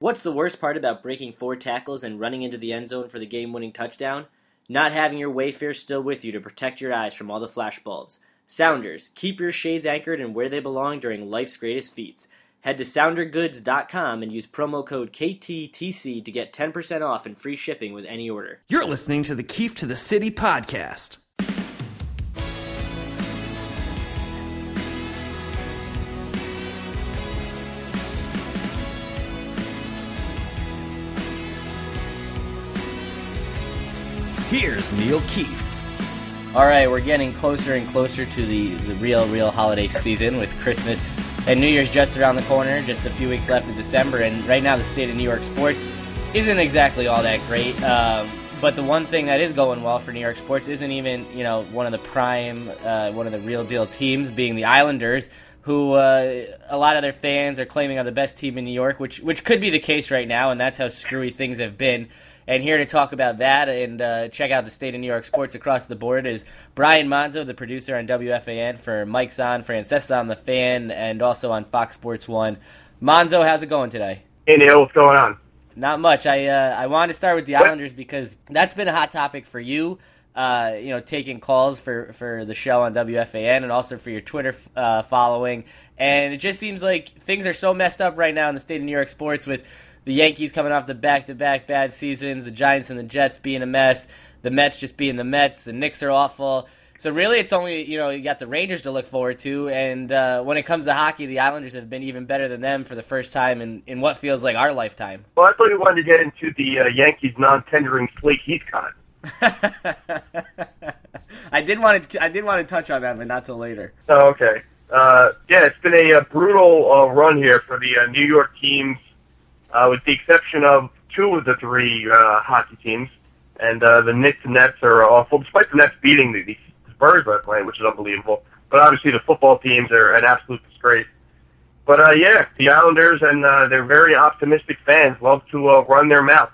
What's the worst part about breaking four tackles and running into the end zone for the game winning touchdown? Not having your Wayfair still with you to protect your eyes from all the flashbulbs. Sounders, keep your shades anchored and where they belong during life's greatest feats. Head to soundergoods.com and use promo code KTTC to get 10% off and free shipping with any order. You're listening to the Keefe to the City podcast. Here's Neil Keefe. All right, we're getting closer and closer to the, the real, real holiday season with Christmas and New Year's just around the corner, just a few weeks left of December. And right now, the state of New York sports isn't exactly all that great. Um, but the one thing that is going well for New York sports isn't even, you know, one of the prime, uh, one of the real deal teams being the Islanders, who uh, a lot of their fans are claiming are the best team in New York, which which could be the case right now, and that's how screwy things have been. And here to talk about that and uh, check out the state of New York sports across the board is Brian Monzo, the producer on WFAN for Mike's on, Francesa on the fan, and also on Fox Sports One. Monzo, how's it going today? Hey Neil, what's going on? Not much. I uh, I wanted to start with the Islanders because that's been a hot topic for you. Uh, you know, taking calls for, for the show on WFAN and also for your Twitter uh, following. And it just seems like things are so messed up right now in the state of New York sports with the Yankees coming off the back to back bad seasons, the Giants and the Jets being a mess, the Mets just being the Mets, the Knicks are awful. So really, it's only you know you got the Rangers to look forward to, and uh, when it comes to hockey, the Islanders have been even better than them for the first time in, in what feels like our lifetime. Well, I thought you wanted to get into the uh, Yankees non-tendering Slade Heathcott. I did want to I did want to touch on that, but not till later. Oh, okay. Uh, yeah, it's been a, a brutal uh, run here for the uh, New York teams uh, with the exception of two of the three uh, hockey teams. And uh, the Knicks and Nets are awful, despite the Nets beating the, the Spurs last night, which is unbelievable. But obviously, the football teams are an absolute disgrace. But uh, yeah, the Islanders and uh, their very optimistic fans love to uh, run their mouth.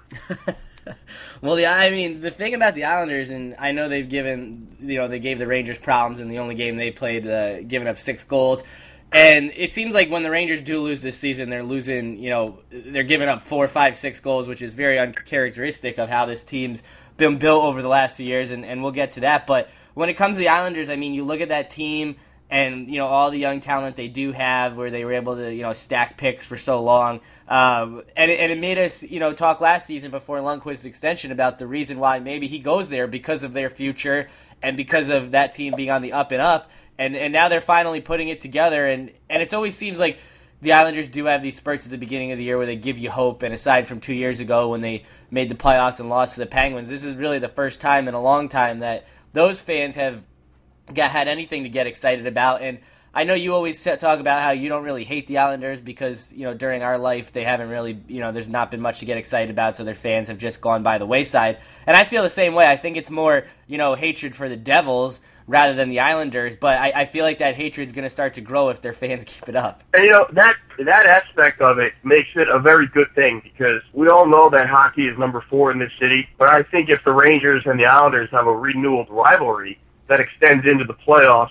well, the I mean, the thing about the Islanders, and I know they've given, you know, they gave the Rangers problems in the only game they played, uh, giving up six goals. And it seems like when the Rangers do lose this season, they're losing, you know, they're giving up four, five, six goals, which is very uncharacteristic of how this team's been built over the last few years, and, and we'll get to that. But when it comes to the Islanders, I mean, you look at that team and, you know, all the young talent they do have where they were able to, you know, stack picks for so long. Um, and, it, and it made us, you know, talk last season before Lundqvist's extension about the reason why maybe he goes there because of their future and because of that team being on the up and up and and now they're finally putting it together. And and it always seems like the Islanders do have these spurts at the beginning of the year where they give you hope. And aside from two years ago when they made the playoffs and lost to the Penguins, this is really the first time in a long time that those fans have got had anything to get excited about. And I know you always talk about how you don't really hate the Islanders because you know during our life they haven't really you know there's not been much to get excited about, so their fans have just gone by the wayside. And I feel the same way. I think it's more you know hatred for the Devils rather than the Islanders. But I, I feel like that hatred is going to start to grow if their fans keep it up. And you know that that aspect of it makes it a very good thing because we all know that hockey is number four in this city. But I think if the Rangers and the Islanders have a renewed rivalry that extends into the playoffs,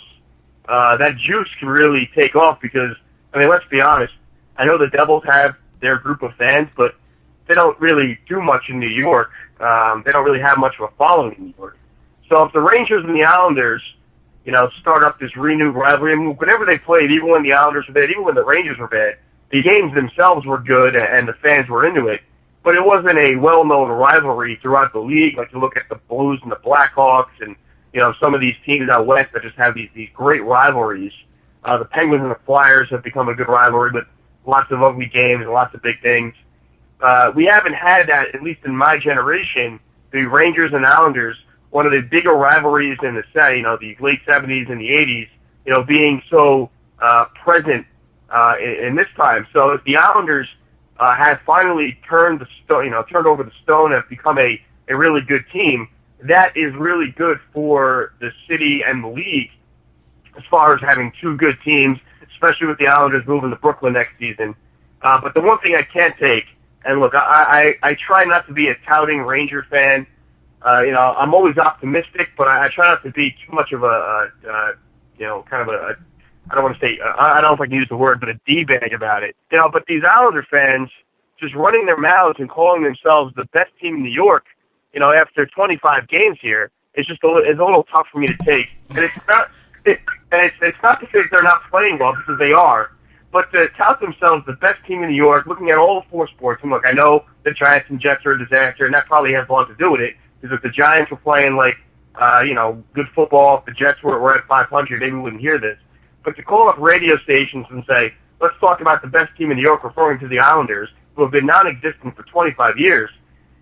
uh, that juice can really take off because I mean, let's be honest. I know the Devils have their group of fans, but they don't really do much in New York. Um, they don't really have much of a following in New York. So if the Rangers and the Islanders, you know, start up this renewed rivalry, I mean, whenever they played, even when the Islanders were bad, even when the Rangers were bad, the games themselves were good and the fans were into it. But it wasn't a well-known rivalry throughout the league. Like you look at the Blues and the Blackhawks, and you know some of these teams out west that just have these these great rivalries. Uh, the Penguins and the Flyers have become a good rivalry, but lots of ugly games and lots of big things. Uh, we haven't had that, at least in my generation. The Rangers and Islanders one of the bigger rivalries in the set, you know, the late 70s and the 80s, you know, being so uh, present uh, in, in this time. So if the Islanders uh, have finally turned the stone, you know, turned over the stone and have become a, a really good team, that is really good for the city and the league as far as having two good teams, especially with the Islanders moving to Brooklyn next season. Uh, but the one thing I can't take, and look, I, I, I try not to be a touting Ranger fan uh, you know, I'm always optimistic, but I, I try not to be too much of a, a uh, you know, kind of a, a I don't want to say, uh, I don't know if I can use the word, but a D-bag about it. You know, but these Islander fans, just running their mouths and calling themselves the best team in New York, you know, after 25 games here, is just a little, is a little tough for me to take. And it's not, it, and it's, it's not say they're not playing well because they are, but to tout themselves the best team in New York, looking at all four sports, and look, I know the Giants and Jets are a disaster, and that probably has a lot to do with it. Because if the Giants were playing like, uh, you know, good football, if the Jets were, were at 500, maybe we wouldn't hear this. But to call up radio stations and say, let's talk about the best team in New York, referring to the Islanders, who have been non-existent for 25 years,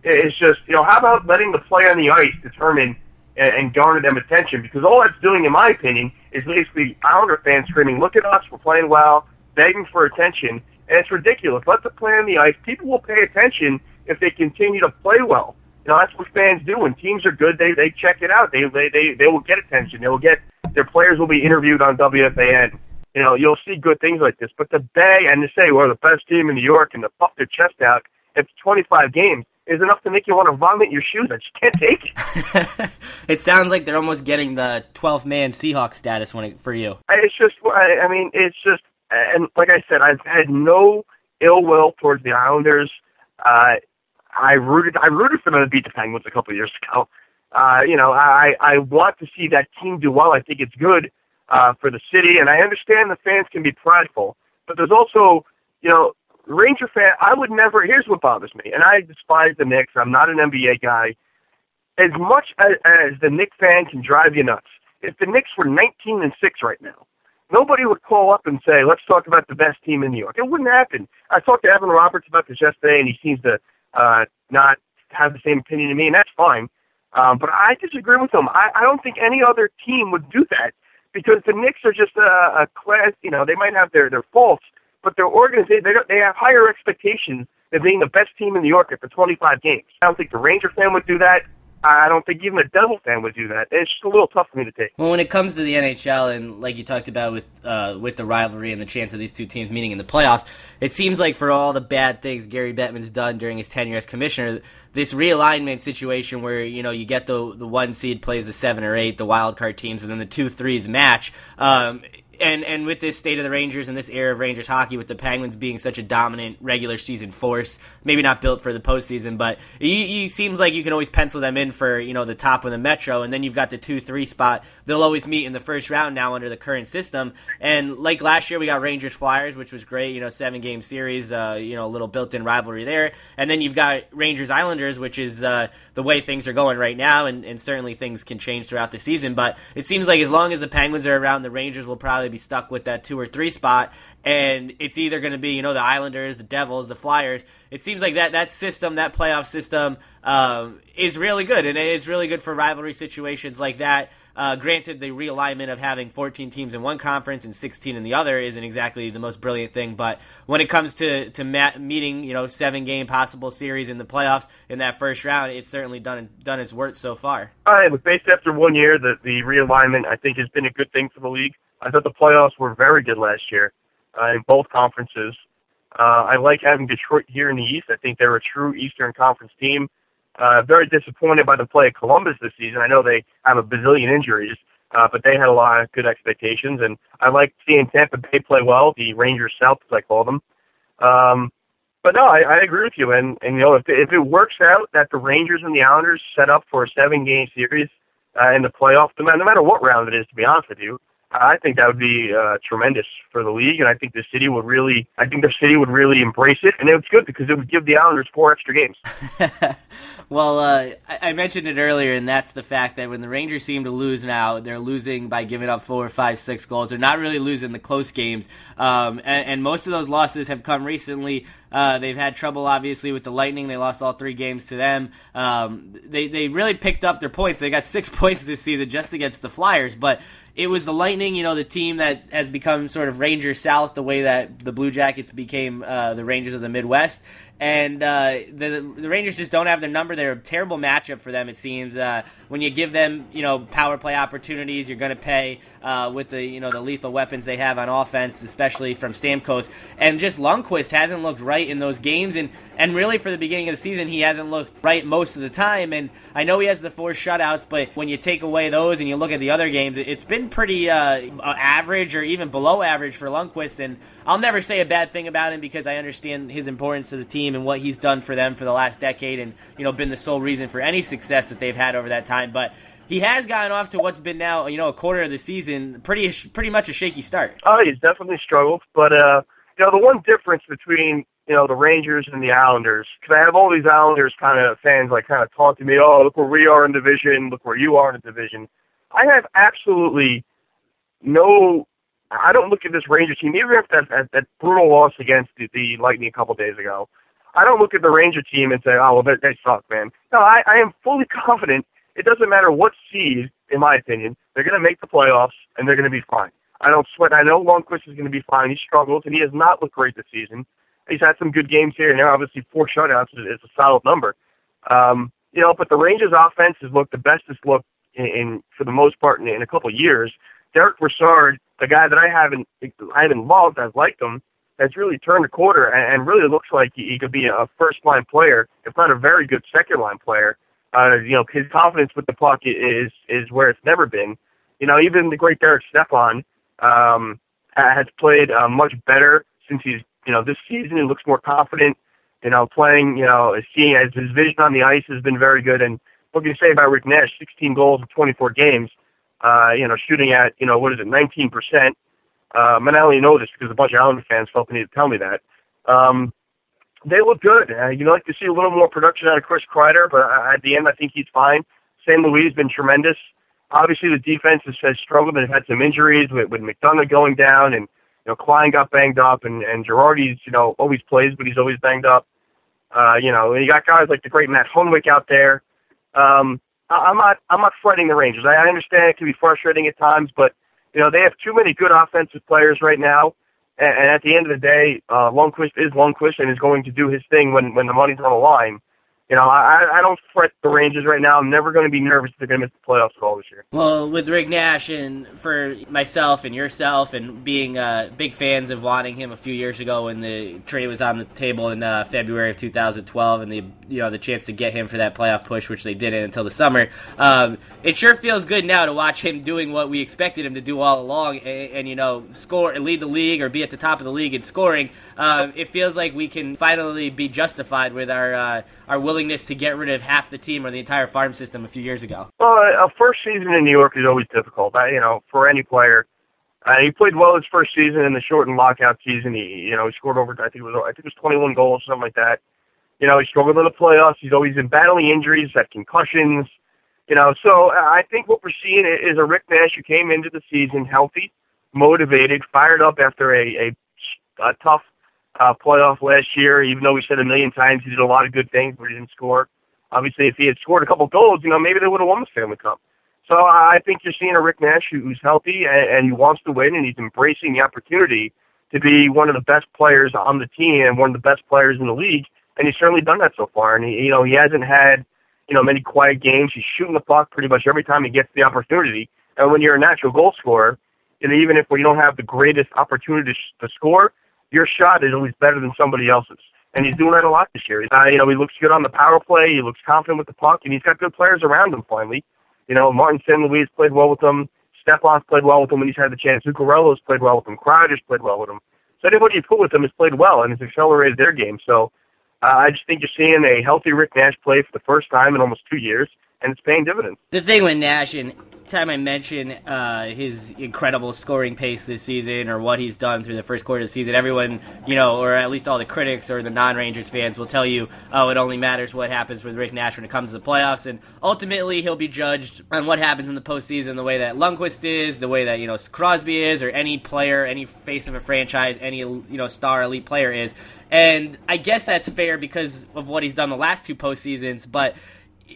it's just, you know, how about letting the play on the ice determine and, and garner them attention? Because all that's doing, in my opinion, is basically Islander fans screaming, look at us, we're playing well, begging for attention, and it's ridiculous. Let the play on the ice. People will pay attention if they continue to play well. You know, that's what fans do. When teams are good, they they check it out. They they they, they will get attention. They will get their players will be interviewed on WFAN. You know, you'll see good things like this. But to beg and to say we're the best team in New York and to puff their chest out after 25 games is enough to make you want to vomit your shoes. I just can't take it. it sounds like they're almost getting the 12th man Seahawk status when it, for you. It's just, I mean, it's just and like I said, I've had no ill will towards the Islanders. Uh, I rooted, I rooted for them to beat the Penguins a couple of years ago. Uh, you know, I, I want to see that team do well. I think it's good uh, for the city, and I understand the fans can be prideful, but there's also, you know, Ranger fan. I would never. Here's what bothers me, and I despise the Knicks. I'm not an NBA guy. As much as, as the Knicks fan can drive you nuts, if the Knicks were 19 and six right now, Nobody would call up and say, let's talk about the best team in New York. It wouldn't happen. I talked to Evan Roberts about this yesterday, and he seems to uh, not have the same opinion as me, and that's fine. Um, but I disagree with him. I, I don't think any other team would do that because the Knicks are just a, a class. You know, they might have their their faults, but their organization they have higher expectations than being the best team in New York after 25 games. I don't think the Ranger fan would do that. I don't think even a Devil fan would do that. It's just a little tough for me to take. Well, when it comes to the NHL and like you talked about with uh, with the rivalry and the chance of these two teams meeting in the playoffs, it seems like for all the bad things Gary Bettman's done during his tenure as commissioner, this realignment situation where you know you get the the one seed plays the seven or eight, the wild card teams, and then the two threes match. Um, and and with this state of the Rangers and this era of Rangers hockey, with the Penguins being such a dominant regular season force, maybe not built for the postseason, but it, seems like you can always pencil them in for you know the top of the Metro, and then you've got the two three spot. They'll always meet in the first round now under the current system. And like last year, we got Rangers Flyers, which was great. You know, seven game series. Uh, you know, a little built in rivalry there. And then you've got Rangers Islanders, which is uh, the way things are going right now, and, and certainly things can change throughout the season. But it seems like as long as the Penguins are around, the Rangers will probably be stuck with that two or three spot, and it's either going to be you know the Islanders, the Devils, the Flyers. It seems like that that system, that playoff system, um, is really good, and it's really good for rivalry situations like that. Uh, granted, the realignment of having 14 teams in one conference and 16 in the other isn't exactly the most brilliant thing, but when it comes to to ma- meeting, you know, seven game possible series in the playoffs in that first round, it's certainly done done its work so far. All right, but based after one year, the the realignment I think has been a good thing for the league. I thought the playoffs were very good last year uh, in both conferences. Uh, I like having Detroit here in the East. I think they're a true Eastern Conference team. Uh, very disappointed by the play of Columbus this season. I know they have a bazillion injuries, uh, but they had a lot of good expectations, and I like seeing Tampa Bay play well, the Rangers South, as I call them. Um, but no, I, I agree with you, and and you know if if it works out that the Rangers and the Islanders set up for a seven game series uh, in the playoffs, no matter, no matter what round it is, to be honest with you, I think that would be uh, tremendous for the league, and I think the city would really, I think the city would really embrace it, and it's good because it would give the Islanders four extra games. well, uh, I mentioned it earlier, and that's the fact that when the Rangers seem to lose now, they're losing by giving up four, five, six goals. They're not really losing the close games, um, and, and, most of those losses have come recently. Uh, they've had trouble, obviously, with the Lightning. They lost all three games to them. Um, they they really picked up their points. They got six points this season just against the Flyers, but it was the Lightning, you know, the team that has become sort of Rangers South, the way that the Blue Jackets became uh, the Rangers of the Midwest and uh, the the Rangers just don't have their number. They're a terrible matchup for them. It seems uh, when you give them you know power play opportunities, you're going to pay uh, with the you know the lethal weapons they have on offense, especially from Stamkos. And just Lundqvist hasn't looked right in those games, and and really for the beginning of the season, he hasn't looked right most of the time. And I know he has the four shutouts, but when you take away those and you look at the other games, it's been pretty uh, average or even below average for Lundqvist. And I'll never say a bad thing about him because I understand his importance to the team team and what he's done for them for the last decade, and you know been the sole reason for any success that they've had over that time. But he has gotten off to what's been now you know a quarter of the season, pretty pretty much a shaky start. Oh, he's definitely struggled, but uh, you know the one difference between you know the Rangers and the Islanders, because I have all these Islanders kind of fans like kind of taunting me, oh look where we are in division, look where you are in the division. I have absolutely no I don't look at this Ranger team, even if that, that, that brutal loss against the, the Lightning a couple days ago. I don't look at the Ranger team and say, oh, well, they, they suck, man. No, I, I am fully confident. It doesn't matter what seed, in my opinion, they're going to make the playoffs and they're going to be fine. I don't sweat. I know Lundqvist is going to be fine. He struggles and he has not looked great this season. He's had some good games here and there. Obviously, four shutouts is, is a solid number. Um, you know, but the Rangers' offense has looked the best it's looked in, in for the most part in, in a couple of years. Derick Brassard a guy that I haven't I haven't loved, I've liked him, has really turned a quarter and, and really looks like he, he could be a first line player, if not a very good second line player. Uh, you know, his confidence with the puck is is where it's never been. You know, even the great Derek Stepan um, has played uh, much better since he's you know this season. He looks more confident. You know, playing. You know, seeing as his vision on the ice has been very good. And what can you say about Rick Nash? 16 goals in 24 games uh, you know, shooting at, you know, what is it, 19%. Uh, and I only know this because a bunch of Islander fans felt the need to tell me that. Um, they look good. Uh, you'd like to see a little more production out of Chris Kreider, but at the end, I think he's fine. St. Louis has been tremendous. Obviously, the defense has, has struggled. They've had some injuries with, with McDonagh going down, and you know Klein got banged up, and and Girardi's you know always plays, but he's always banged up. Uh, you know, and you got guys like the great Matt Hunwick out there. Um, I'm not I'm not fretting the Rangers. I understand it can be frustrating at times, but you know they have too many good offensive players right now. And, and at the end of the day, uh, Lundqvist is Lundqvist and is going to do his thing when when the money's on the line. You know, I, I don't fret the Rangers right now. I'm never going to be nervous they're going to miss the playoffs at all this year. Well, with Rick Nash and for myself and yourself and being uh, big fans of wanting him a few years ago when the trade was on the table in uh, February of 2012 and the you know the chance to get him for that playoff push, which they didn't until the summer. Um, it sure feels good now to watch him doing what we expected him to do all along, and, and you know score, and lead the league or be at the top of the league in scoring. Um, it feels like we can finally be justified with our uh, our willingness to get rid of half the team or the entire farm system a few years ago? Well, a first season in New York is always difficult. I, you know, for any player. Uh, he played well his first season in the shortened lockout season. He, you know, he scored over. I think it was. I think it was 21 goals, something like that. You know, he struggled in the playoffs. He's always been battling injuries, had concussions. You know, so uh, I think what we're seeing is a Rick Nash who came into the season healthy, motivated, fired up after a a, a tough uh, playoff last year, even though we said a million times he did a lot of good things, but he didn't score. Obviously, if he had scored a couple goals, you know, maybe they would have won the Stanley Cup. So I think you're seeing a Rick Nash who's healthy and, and he wants to win, and he's embracing the opportunity to be one of the best players on the team and one of the best players in the league. And he's certainly done that so far. And he, you know, he hasn't had, you know, many quiet games. He's shooting the puck pretty much every time he gets the opportunity. And when you're a natural goal scorer, know, even if you don't have the greatest opportunity to score, your shot is always better than somebody else's. And he's doing that a lot this year. Uh, you know, he looks good on the power play. He looks confident with the puck, and he's got good players around him. Finally, you know, Martin St. Louis played well with him. Stepan's played well with him when he's had the chance. Zuccarello's played well with him. Kreider's played well with him. So anybody you put with him has played well and has accelerated their game. So uh, I just think you're seeing a healthy Rick Nash play for the first time in almost two years, and it's paying dividends. The thing with Nash, and time I mention uh, his incredible scoring pace this season or what he's done through the first quarter of the season, everyone, you know, or at least all the critics or the non Rangers fans will tell you, oh, it only matters what happens with Rick Nash when it comes to the playoffs. And ultimately, he'll be judged on what happens in the postseason the way that Lundqvist is, the way that, you know, Crosby is, or any player, any face of a franchise, any, you know, star elite player is. And I guess that's fair because of what he's done the last two postseasons, but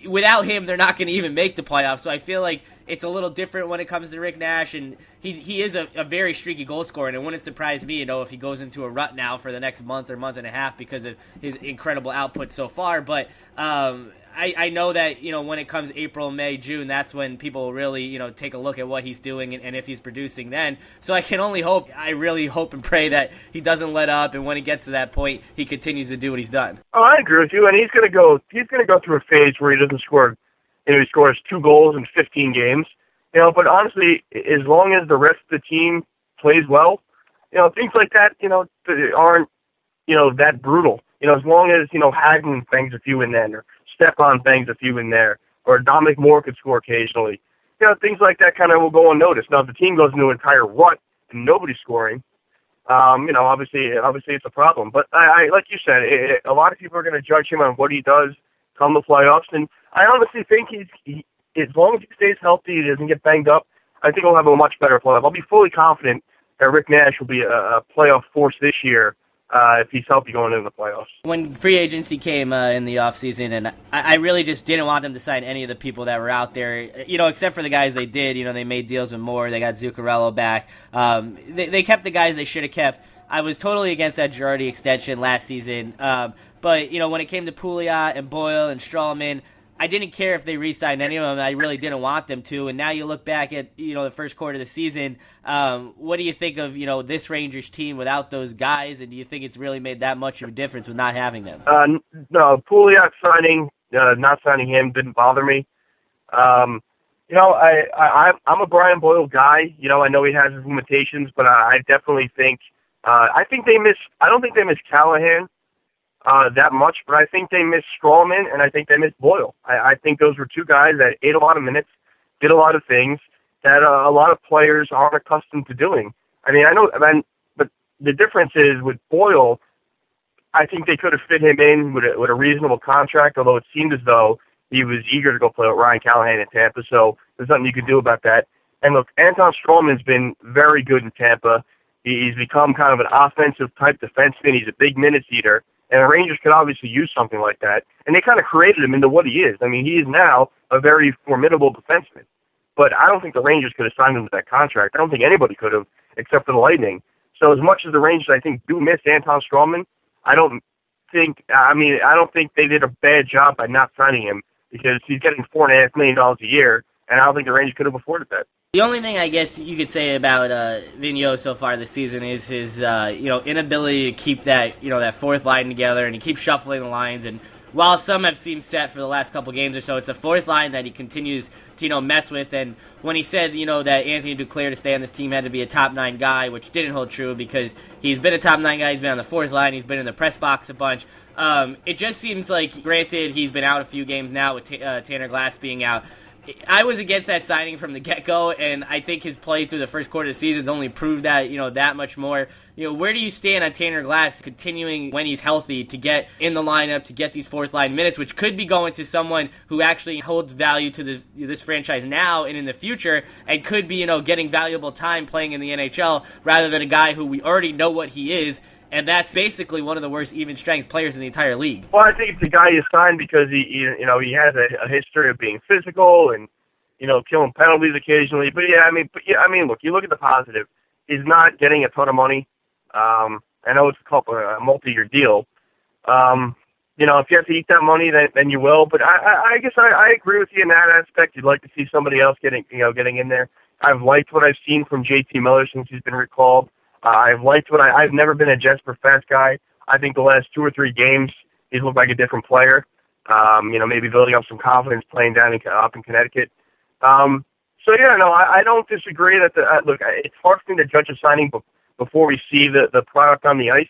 without him, they're not going to even make the playoffs. So I feel like it's a little different when it comes to Rick Nash, and he he is a, a, very streaky goal scorer, and it wouldn't surprise me, you know, if he goes into a rut now for the next month or month and a half because of his incredible output so far. But um, I, I know that you know when it comes April, May, June, that's when people really you know take a look at what he's doing and, and if he's producing then. So I can only hope, I really hope and pray that he doesn't let up, and when he gets to that point, he continues to do what he's done. Oh, I agree with you, and he's to go. He's to go through a phase where he doesn't score you know, he scores two goals in 15 games. You know, but honestly, as long as the rest of the team plays well, you know, things like that, you know, aren't, you know, that brutal. You know, as long as you know Hagelin bangs a few in there, or Stepan bangs a few in there, or Dominic Moore could score occasionally. You know, things like that kind of will go unnoticed. Now, if the team goes into an entire rut and nobody's scoring, um, you know, obviously, obviously it's a problem. But I, I like you said, it, it, a lot of people are going to judge him on what he does come the playoffs, and I honestly think he's he, as long as he stays healthy, he doesn't get banged up. I think he'll have a much better playoff. I'll be fully confident that Rick Nash will be a, a playoff force this year uh, if he's healthy going into the playoffs. When free agency came uh, in the offseason, and I, I really just didn't want them to sign any of the people that were out there, you know, except for the guys they did. You know, they made deals with Moore, they got Zuccarello back. Um, they, they kept the guys they should have kept. I was totally against that Girardi extension last season. Um, but, you know, when it came to Pouliot and Boyle and Stralman, I didn't care if they re-signed any of them. I really didn't want them to. And now you look back at you know the first quarter of the season. Um, what do you think of you know this Rangers team without those guys? And do you think it's really made that much of a difference with not having them? Uh, no, Pouliot signing, uh, not signing him didn't bother me. Um, you know, I, I I'm a Brian Boyle guy. You know, I know he has his limitations, but I, I definitely think uh, I think they miss. I don't think they miss Callahan uh, that much, but I think they missed Stralman and I think they missed Boyle. I, I think those were two guys that ate a lot of minutes, did a lot of things that uh, a lot of players aren't accustomed to doing. I mean, I know, I mean, but the difference is with Boyle, I think they could have fit him in with a, with a reasonable contract, although it seemed as though he was eager to go play with Ryan Callahan in Tampa, so there's nothing you can do about that. And look, Anton Stralman's been very good in Tampa. He's become kind of an offensive type defenseman. He's a big minutes eater. And the Rangers could obviously use something like that. And they kind of created him into what he is. I mean, he is now a very formidable defenseman. But I don't think the Rangers could have signed him to that contract. I don't think anybody could have, except for the Lightning. So as much as the Rangers, I think, do miss Anton Stralman, I don't think. I mean, I don't think they did a bad job by not signing him because he's getting four and a half million dollars a year, and I don't think the Rangers could have afforded that. The only thing I guess you could say about uh, Vigneault so far this season is his uh, you know inability to keep that you know that fourth line together, and he keeps shuffling the lines. And while some have seemed set for the last couple games or so, it's a fourth line that he continues to you know mess with. And when he said you know that Anthony Duclair to stay on this team had to be a top nine guy, which didn't hold true because he's been a top nine guy. He's been on the fourth line. He's been in the press box a bunch. Um, it just seems like, granted, he's been out a few games now with t- uh, Tanner Glass being out. I was against that signing from the get go, and I think his play through the first quarter of the season has only proved that you know that much more. You know, where do you stand on Tanner Glass continuing when he's healthy to get in the lineup to get these fourth line minutes, which could be going to someone who actually holds value to the, this franchise now and in the future, and could be you know getting valuable time playing in the NHL rather than a guy who we already know what he is and that's basically one of the worst even strength players in the entire league. Well, I think it's a guy you signed because he, you know, he has a, a history of being physical and you know killing penalties occasionally. But yeah, I mean, but yeah, I mean, look, you look at the positive. He's not getting a ton of money. Um, I know it's a couple a multi-year deal. Um, you know, if you have to eat that money, then then you will. But I, I, I guess I, I agree with you in that aspect. You'd like to see somebody else getting, you know, getting in there. I've liked what I've seen from JT Miller since he's been recalled. Uh, I've liked what I, I've never been a Jesper Fast guy. I think the last two or three games he's looked like a different player. Um, you know, maybe building up some confidence playing down in, up in Connecticut. Um, so yeah, no, I, I don't disagree that the uh, look. It's hard for me to judge a signing be- before we see the the product on the ice.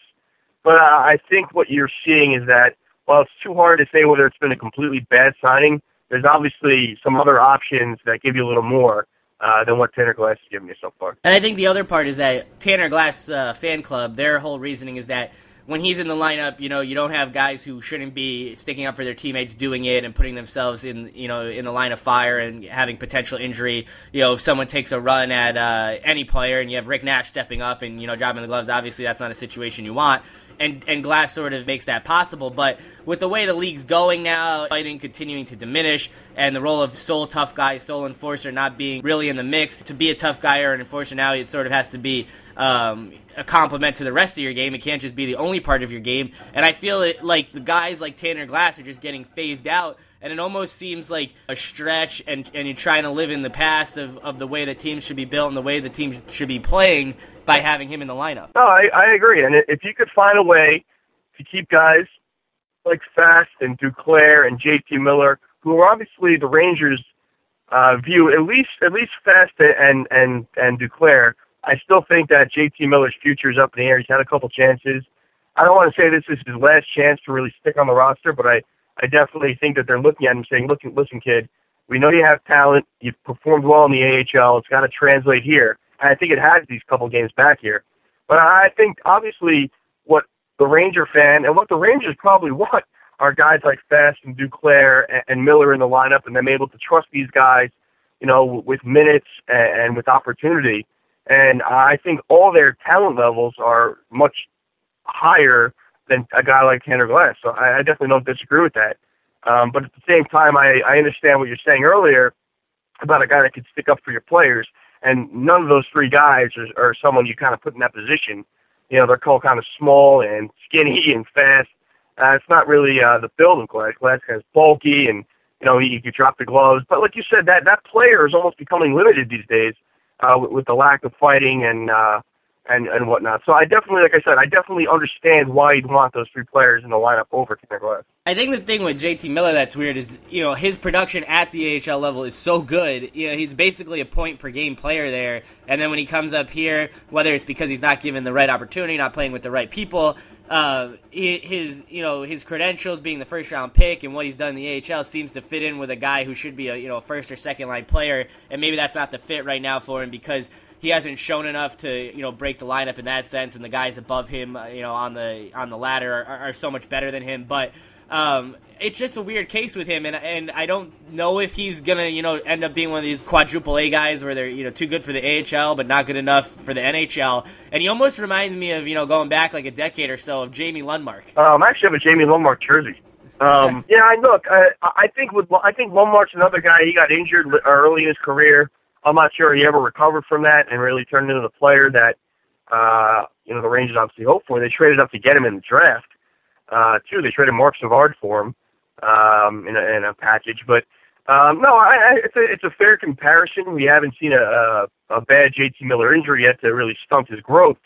But uh, I think what you're seeing is that while it's too hard to say whether it's been a completely bad signing, there's obviously some other options that give you a little more uh, than what Tanner Glass has given me so far. And I think the other part is that Tanner Glass uh, fan club, their whole reasoning is that when he's in the lineup, you know, you don't have guys who shouldn't be sticking up for their teammates doing it and putting themselves in, you know, in the line of fire and having potential injury. You know, if someone takes a run at uh, any player and you have Rick Nash stepping up and, you know, dropping the gloves, obviously that's not a situation you want and and Glass sort of makes that possible. But with the way the league's going now, fighting continuing to diminish, and the role of sole tough guy, sole enforcer not being really in the mix, to be a tough guy or an enforcer now, it sort of has to be um, a complement to the rest of your game. It can't just be the only part of your game. And I feel it like the guys like Tanner Glass are just getting phased out and it almost seems like a stretch and, and you're trying to live in the past of, of the way that teams should be built and the way the team should be playing by having him in the lineup. No, I, I agree. And if you could find a way to keep guys like Fast and Duclair and JT Miller, who are obviously the Rangers uh, view, at least at least Fast and and and Duclair, I still think that JT Miller's future is up in the air. He's had a couple chances. I don't want to say this is his last chance to really stick on the roster, but I, I definitely think that they're looking at him saying, listen, listen, kid, we know you have talent. You've performed well in the AHL. It's got to translate here. And I think it has these couple games back here. But I think obviously what the Ranger fan and what the Rangers probably want are guys like Fast and Duclair and, and Miller in the lineup, and them able to trust these guys, you know, with minutes and, and with opportunity. And I think all their talent levels are much higher than a guy like Tanner Glass. So I, I definitely don't disagree with that. Um, but at the same time, I, I understand what you're saying earlier about a guy that could stick up for your players. And none of those three guys are, are someone you kind of put in that position. You know, they're called kind of small and skinny and fast. Uh, it's not really uh, the build of Glass. Glass is bulky and you know he, he could drop the gloves. But like you said, that that player is almost becoming limited these days uh, with, with the lack of fighting and uh, and and whatnot. So I definitely, like I said, I definitely understand why you'd want those three players in the lineup over Tanner Glass. I think the thing with JT Miller that's weird is you know his production at the AHL level is so good. You know he's basically a point per game player there, and then when he comes up here, whether it's because he's not given the right opportunity, not playing with the right people, uh, his you know his credentials being the first round pick and what he's done in the AHL seems to fit in with a guy who should be a you know first or second line player, and maybe that's not the fit right now for him because he hasn't shown enough to you know break the lineup in that sense, and the guys above him, uh, you know, on the on the ladder are, are so much better than him. But um, it's just a weird case with him, and and I don't know if he's gonna you know end up being one of these quadruple A guys where they're you know too good for the AHL but not good enough for the NHL. And he almost reminds me of you know going back like a decade or so of Jamie Lundmark. Um, I actually have a Jamie Lundmark jersey. Um, yeah, I look. I, I think with I think Lundmark's another guy. He got injured early in his career. I'm not sure he ever recovered from that and really turned into the player that uh, you know the Rangers obviously hoped for. They traded up to get him in the draft. Uh, too, they traded Marc Savard for him um, in, a, in a package. But um, no, I, I, it's a it's a fair comparison. We haven't seen a, a, a bad JT Miller injury yet to really stunt his growth.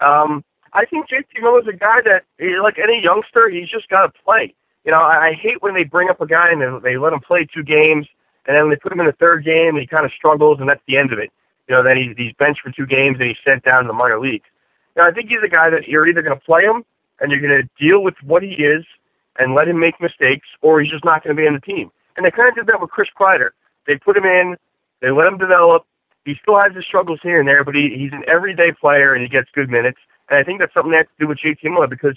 Um, I think JT Miller's a guy that, like any youngster, he's just got to play. You know, I, I hate when they bring up a guy and they, they let him play two games and then they put him in the third game, and he kind of struggles, and that's the end of it. You know, then he's, he's benched for two games, and he's sent down to the minor leagues. Now, I think he's a guy that you're either going to play him, and you're going to deal with what he is, and let him make mistakes, or he's just not going to be in the team. And they kind of did that with Chris Kreider. They put him in, they let him develop. He still has his struggles here and there, but he, he's an everyday player, and he gets good minutes. And I think that's something that has to do with JT Miller because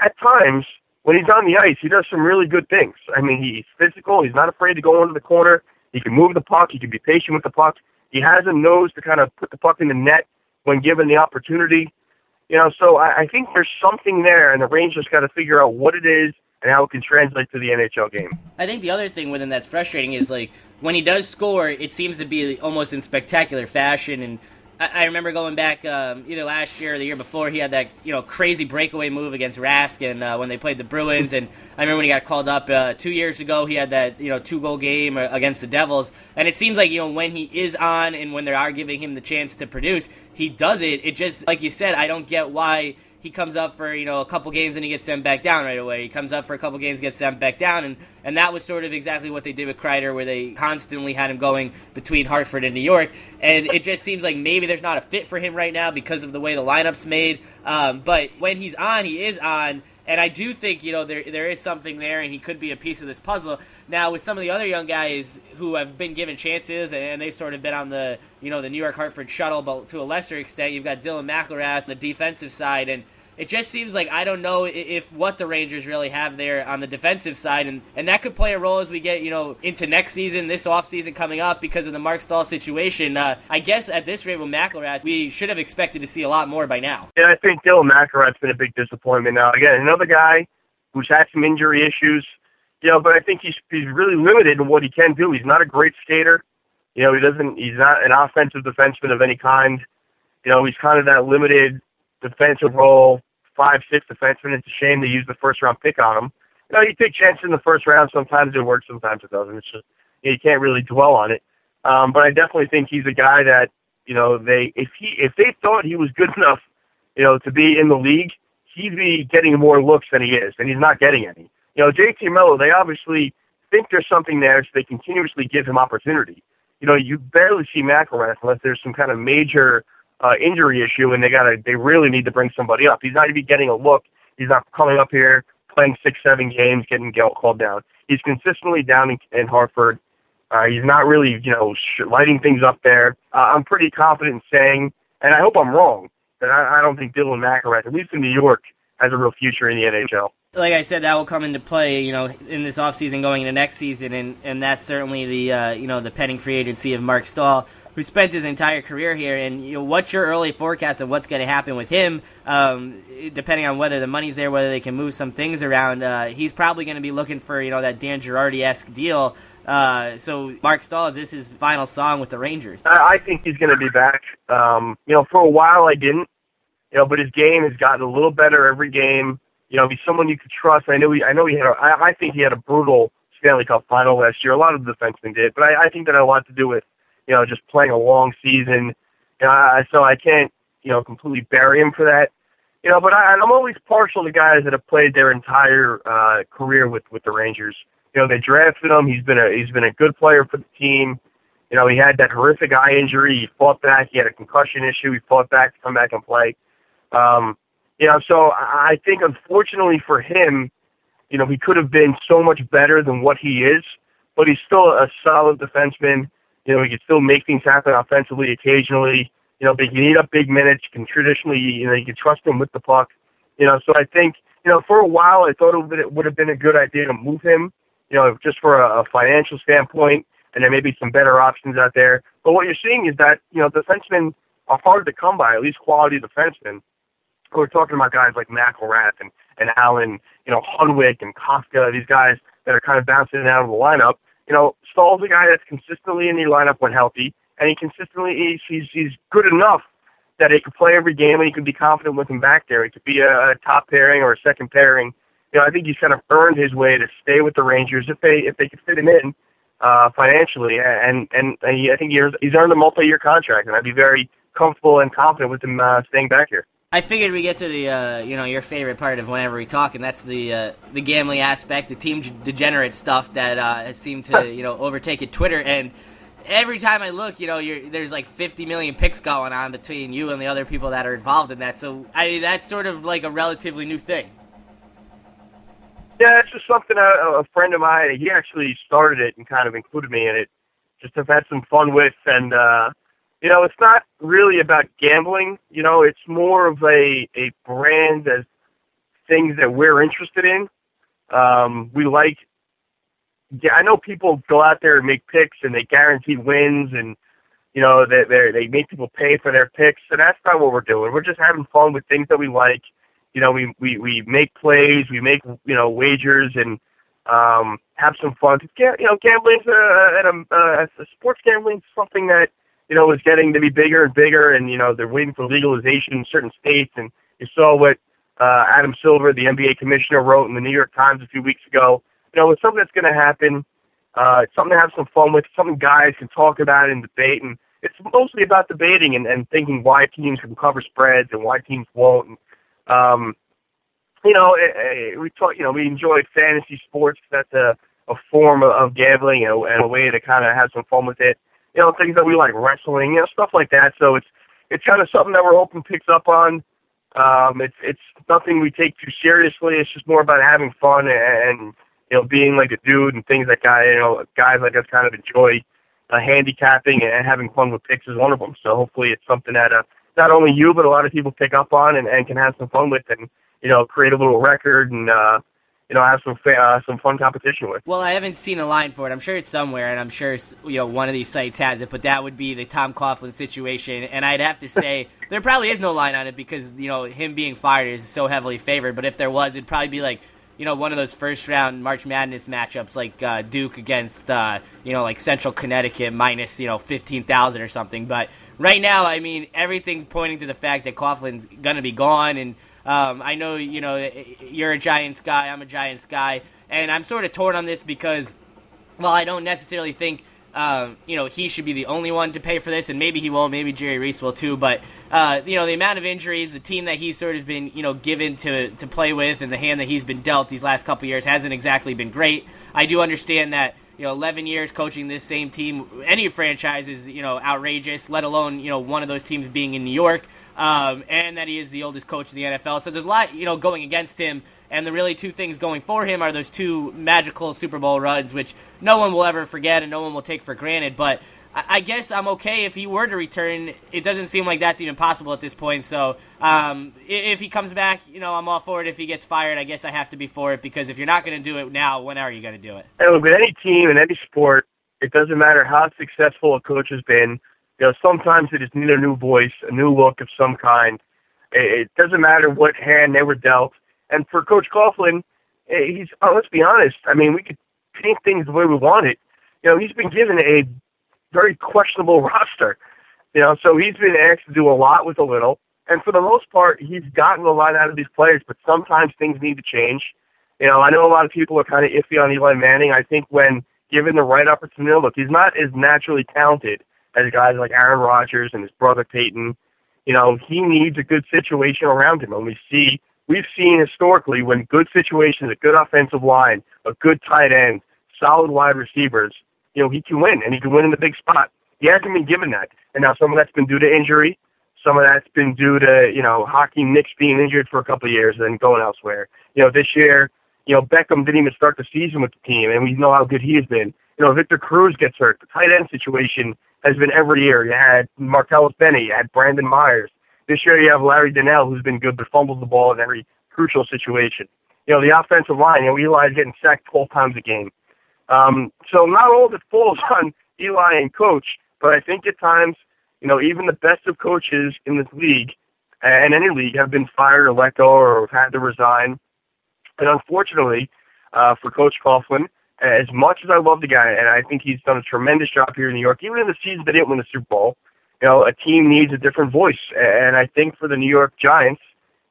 at times when he's on the ice, he does some really good things. I mean, he's physical. He's not afraid to go into the corner. He can move the puck. He can be patient with the puck. He has a nose to kind of put the puck in the net when given the opportunity. You know, so I, I think there's something there, and the Rangers got to figure out what it is and how it can translate to the NHL game. I think the other thing with him that's frustrating is like when he does score, it seems to be almost in spectacular fashion and I, remember going back um, either last year or the year before. He had that you know crazy breakaway move against Rask, uh, when they played the Bruins. And I remember when he got called up uh, two years ago, he had that you know two goal game uh, against the Devils. And it seems like you know when he is on and when they are giving him the chance to produce, he does it. It just like you said, I don't get why he comes up for you know a couple games and he gets sent back down right away. He comes up for a couple games, gets sent back down, and and that was sort of exactly what they did with Kreider, where they constantly had him going between Hartford and New York. And it just seems like maybe there's not a fit for him right now because of the way the lineup's made. Um, but when he's on, he is on and I do think you know there there is something there, and he could be a piece of this puzzle. Now with some of the other young guys who have been given chances, and they've sort of been on the you know the New York Hartford shuttle, but to a lesser extent, you've got Dylan McIlrath on the defensive side, and it just seems like I don't know if what the Rangers really have there on the defensive side, and, and that could play a role as we get you know into next season, this off season coming up because of the Marc Staal situation. Uh, I guess at this rate with McIlrath, we should have expected to see a lot more by now. Yeah, I think Dylan McIlrath's been a big disappointment. Now again, another guy who's had some injury issues, you know, but I think he's he's really limited in what he can do. He's not a great skater. You know, he doesn't. He's not an offensive defenseman of any kind. You know, he's kind of that limited defensive role five, six defensemen. It's a shame they used the first round pick on him. You know, you take chances in the first round. Sometimes it works, sometimes it doesn't. It's just you, know, you can't really dwell on it. Um, but I definitely think he's a guy that you know they if he if they thought he was good enough, you know, to be in the league, he'd be getting more looks than he is, and he's not getting any. You know, JT Miller, they obviously think there's something there, so they continuously give him opportunity. You know, you barely see McIlrath unless there's some kind of major uh, injury issue, and they got to they really need to bring somebody up. He's not even getting a look He's not coming up here playing six, seven games, getting called down. He's consistently down in, in Hartford. Uh, he's not really, you know, sh- lighting things up there. Uh, I'm pretty confident in saying, and I hope I'm wrong, that I, I don't think Dylan McIlrath, at least in New York, has a real future in the NHL like I said, that will come into play, you know, in this offseason going into next season, and, and that's certainly the uh, you know the pending free agency of Marc Staal, who spent his entire career here. And you know, what's your early forecast of what's going to happen with him? Um, depending on whether the money's there, whether they can move some things around, uh, he's probably going to be looking for you know that Dan Girardi esque deal. Uh, so Marc Staal, is this his final song with the Rangers? I think he's going to be back. Um, you know, for a while I didn't, you know, but his game has gotten a little better every game. You know, he's someone you could trust. I know he, I know he had. A, I, I think he had a brutal Stanley Cup final last year. A lot of the defensemen did, but I, I think that had a lot to do with, you know, just playing a long season. You I, so I can't, you know, completely bury him for that. You know, but I, I'm always partial to guys that have played their entire uh, career with with the Rangers. You know, they drafted him. He's been a he's been a good player for the team. You know, he had that horrific eye injury. He fought back. He had a concussion issue. He fought back to come back and play. Um, you know, so I think unfortunately for him, you know, he could have been so much better than what he is, but he's still a solid defenseman. You know, he can still make things happen offensively occasionally. You know, but can eat up big minutes. You can traditionally, you know, you can trust him with the puck. You know, so I think, you know, for a while I thought it would have been a good idea to move him, you know, just for a, financial standpoint, and there may be some better options out there. But what you're seeing is that, you know, defensemen are hard to come by, at least quality defensemen we're talking about guys like McIlrath and, and Allen, you know, Hunwick and Kostka, these guys that are kind of bouncing out of the lineup. You know, Staal's a guy that's consistently in the lineup when healthy, and he consistently he's, he's good enough that he could play every game and he could be confident with him back there. He could be a, a top pairing or a second pairing. You know, I think he's kind of earned his way to stay with the Rangers if they if they could fit him in uh, financially, and and, and he, I think he's he's earned a multi-year contract, and I'd be very comfortable and confident with him uh, staying back here. I figured we get to the uh, you know your favorite part of whenever we talk, and that's the uh, the gambling aspect, the team degenerate stuff that uh, has seemed to you know overtake Twitter. And every time I look, you know, there's like 50 million picks going on between you and the other people that are involved in that. So I mean, that's sort of like a relatively new thing. Yeah, it's just something a, a friend of mine. He actually started it and kind of included me in it. Just have had some fun with, and uh, you know, it's not really about gambling. You know, it's more of a a brand as things that we're interested in. Um, we like. Yeah, I know people go out there and make picks and they guarantee wins and you know they they they make people pay for their picks and that's not what we're doing. We're just having fun with things that we like. You know, we we we make plays, we make you know wagers and um have some fun. You know, gambling's a, a, a, a sports gambling something that you know, is getting to be bigger and bigger, and you know they're waiting for legalization in certain states. And you saw what uh, Adam Silver, the NBA commissioner, wrote in the New York Times a few weeks ago. You know, it's something that's going to happen. Uh, it's something to have some fun with. Something guys can talk about and debate, and it's mostly about debating and, and thinking why teams can cover spreads and why teams won't. And, um, you know, it, it, we talk. You know, we enjoy fantasy sports. That's a a form of, gambling and a way to kind of have some fun with it you know, things that we like, wrestling, you know, stuff like that. So it's it's kind of something that we're hoping picks up on. Um, it's it's nothing we take too seriously. It's just more about having fun and, and you know being like a dude and things that guy you know guys like us kind of enjoy. Uh, handicapping and having fun with picks is one of them. So hopefully it's something that uh, not only you but a lot of people pick up on and, and can have some fun with and you know create a little record and uh, you know have some uh, some fun competition with. Well, I haven't seen a line for it. I'm sure it's somewhere, and I'm sure you know one of these sites has it. But that would be the Tom Coughlin situation, and I'd have to say there probably is no line on it because you know him being fired is so heavily favored. But if there was, it'd probably be like you know one of those first round March Madness matchups like uh, Duke against uh, you know like Central Connecticut minus you know fifteen thousand or something. But right now, I mean everything's pointing to the fact that Coughlin's gonna be gone and. Um, I know you know you're a Giants guy. I'm a Giants guy, and I'm sort of torn on this because, well, I don't necessarily think. Um, you know, he should be the only one to pay for this, and maybe he will, maybe Jerry Reese will too. But uh, you know, the amount of injuries, the team that he's sort of been you know given to to play with, and the hand that he's been dealt these last couple years hasn't exactly been great. I do understand that you know 11 years coaching this same team. Any franchise is you know outrageous, let alone you know one of those teams being in New York, um, and that he is the oldest coach in the NFL. So there's a lot you know going against him. And the really two things going for him are those two magical Super Bowl runs, which no one will ever forget and no one will take for granted. But I guess I'm okay if he were to return. It doesn't seem like that's even possible at this point. So um, if he comes back, you know, I'm all for it. If he gets fired, I guess I have to be for it because if you're not going to do it now, when are you going to do it? And look, with any team in any sport, it doesn't matter how successful a coach has been. You know, sometimes it is need a new voice, a new look of some kind. It doesn't matter what hand they were dealt. And for Coach Coughlin, eh, he's oh, let's be honest. I mean, we could paint things the way we want it. You know, he's been given a very questionable roster. You know, so he's been asked to do a lot with a little. And for the most part, he's gotten a lot out of these players, but sometimes things need to change. You know, I know a lot of people are kind of iffy on Eli Manning. I think when given the right opportunity, look, he's not as naturally talented as guys like Aaron Rodgers and his brother Peyton. You know, he needs a good situation around him. And we see, we've seen historically when good situations, a good offensive line, a good tight end, solid wide receivers, you know, he can win and he can win in the big spot. He hasn't been given that. And now some of that's been due to injury. Some of that's been due to, you know, Hakeem Nicks being injured for a couple of years and going elsewhere. You know, this year, you know, Beckham didn't even start the season with the team and we know how good he has been. You know, Victor Cruz gets hurt. The tight end situation has been every year. You had Martellus Bennett, you had Brandon Myers. This year you have Larry Donnell, who's been good but fumbles the ball in every crucial situation. You know, the offensive line, you know, Eli's getting sacked 12 times a game. Um, so not all it falls on Eli and coach, but I think at times, you know, even the best of coaches in this league and any league have been fired or let go or have had to resign. And unfortunately, uh, for Coach Coughlin, as much as I love the guy, and I think he's done a tremendous job here in New York, even in the season they didn't win the Super Bowl, you know, a team needs a different voice. And I think for the New York Giants,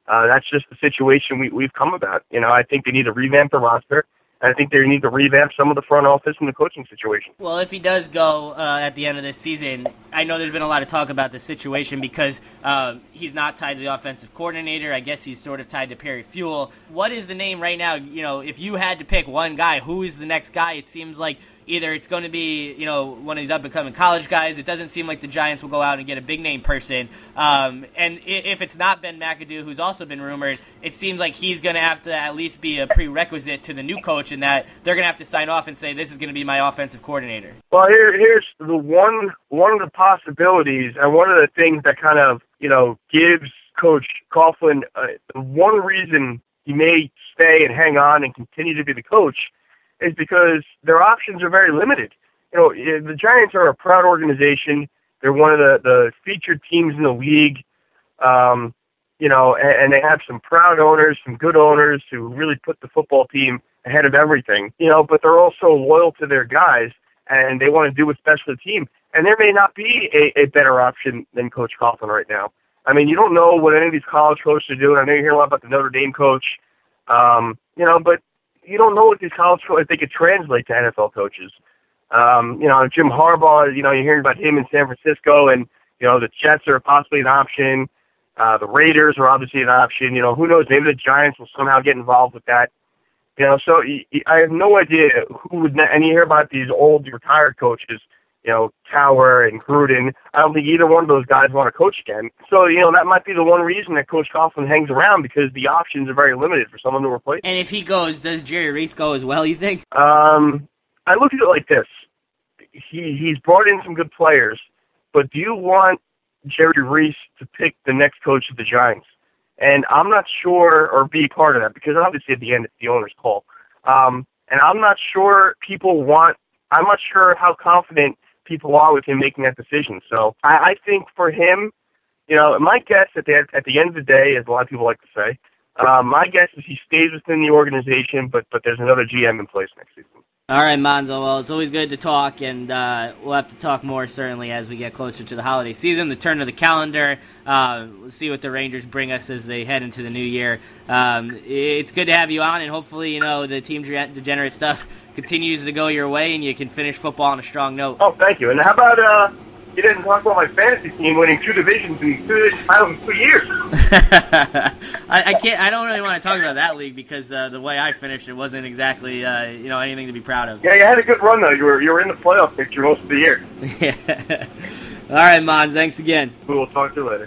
uh, that's just the situation we, we've come about. You know, I think they need to revamp the roster. I think they need to revamp some of the front office and the coaching situation. Well, if he does go uh, at the end of this season, I know there's been a lot of talk about the situation because uh, he's not tied to the offensive coordinator. I guess he's sort of tied to Perry Fewell. What is the name right now? You know, if you had to pick one guy, who is the next guy? It seems like either it's going to be you know one of these up and coming college guys. It doesn't seem like the Giants will go out and get a big name person. Um, and if it's not Ben McAdoo, who's also been rumored, it seems like he's going to have to at least be a prerequisite to the new coach, and that they're going to have to sign off and say this is going to be my offensive coordinator. Well, here, here's the one one of the possibilities, and one of the things that kind of you know gives Coach Coughlin uh, one reason he may stay and hang on and continue to be the coach is because their options are very limited. You know, the Giants are a proud organization. They're one of the, the featured teams in the league. Um, you know, and, and they have some proud owners, some good owners who really put the football team ahead of everything. You know, but they're also loyal to their guys and they want to do what's best for the team. And there may not be a, a better option than Coach Coughlin right now. I mean, you don't know what any of these college coaches are doing. I know you hear a lot about the Notre Dame coach, um, you know, but you don't know what these college coaches they could translate to NFL coaches. Um, you know, Jim Harbaugh, you know, you're hearing about him in San Francisco, and you know the Jets are possibly an option. Uh, the Raiders are obviously an option. You know, who knows? Maybe the Giants will somehow get involved with that. You know, so I have no idea who would. And you hear about these old retired coaches you know, Cowher and Gruden. I don't think either one of those guys want to coach again. So, you know, that might be the one reason that Coach Coughlin hangs around because the options are very limited for someone to replace. And if he goes, does Jerry Reese go as well, you think? Um, I look at it like this. He he's brought in some good players, but do you want Jerry Reese to pick the next coach of the Giants? And I'm not sure or be part of that because obviously at the end it's the owner's call. Um, and I'm not sure people want I'm not sure how confident people are with him making that decision. So I, I think for him, you know, my guess at the at the end of the day, as a lot of people like to say, uh, my guess is he stays within the organization, but but there's another GM in place next season. All right, Monzo. Well, it's always good to talk, and uh, we'll have to talk more certainly as we get closer to the holiday season, the turn of the calendar. Uh, we'll see what the Rangers bring us as they head into the new year. Um, it's good to have you on, and hopefully, you know, the team degenerate stuff continues to go your way, and you can finish football on a strong note. Oh, thank you. And how about uh, you didn't talk about my fantasy team winning two divisions in two titles in two years. I, I can't. I don't really want to talk about that league because uh, the way I finished, it wasn't exactly uh, you know anything to be proud of. Yeah, you had a good run though. You were you were in the playoff picture most of the year. Yeah. All right, Mons. Thanks again. We will talk to you later.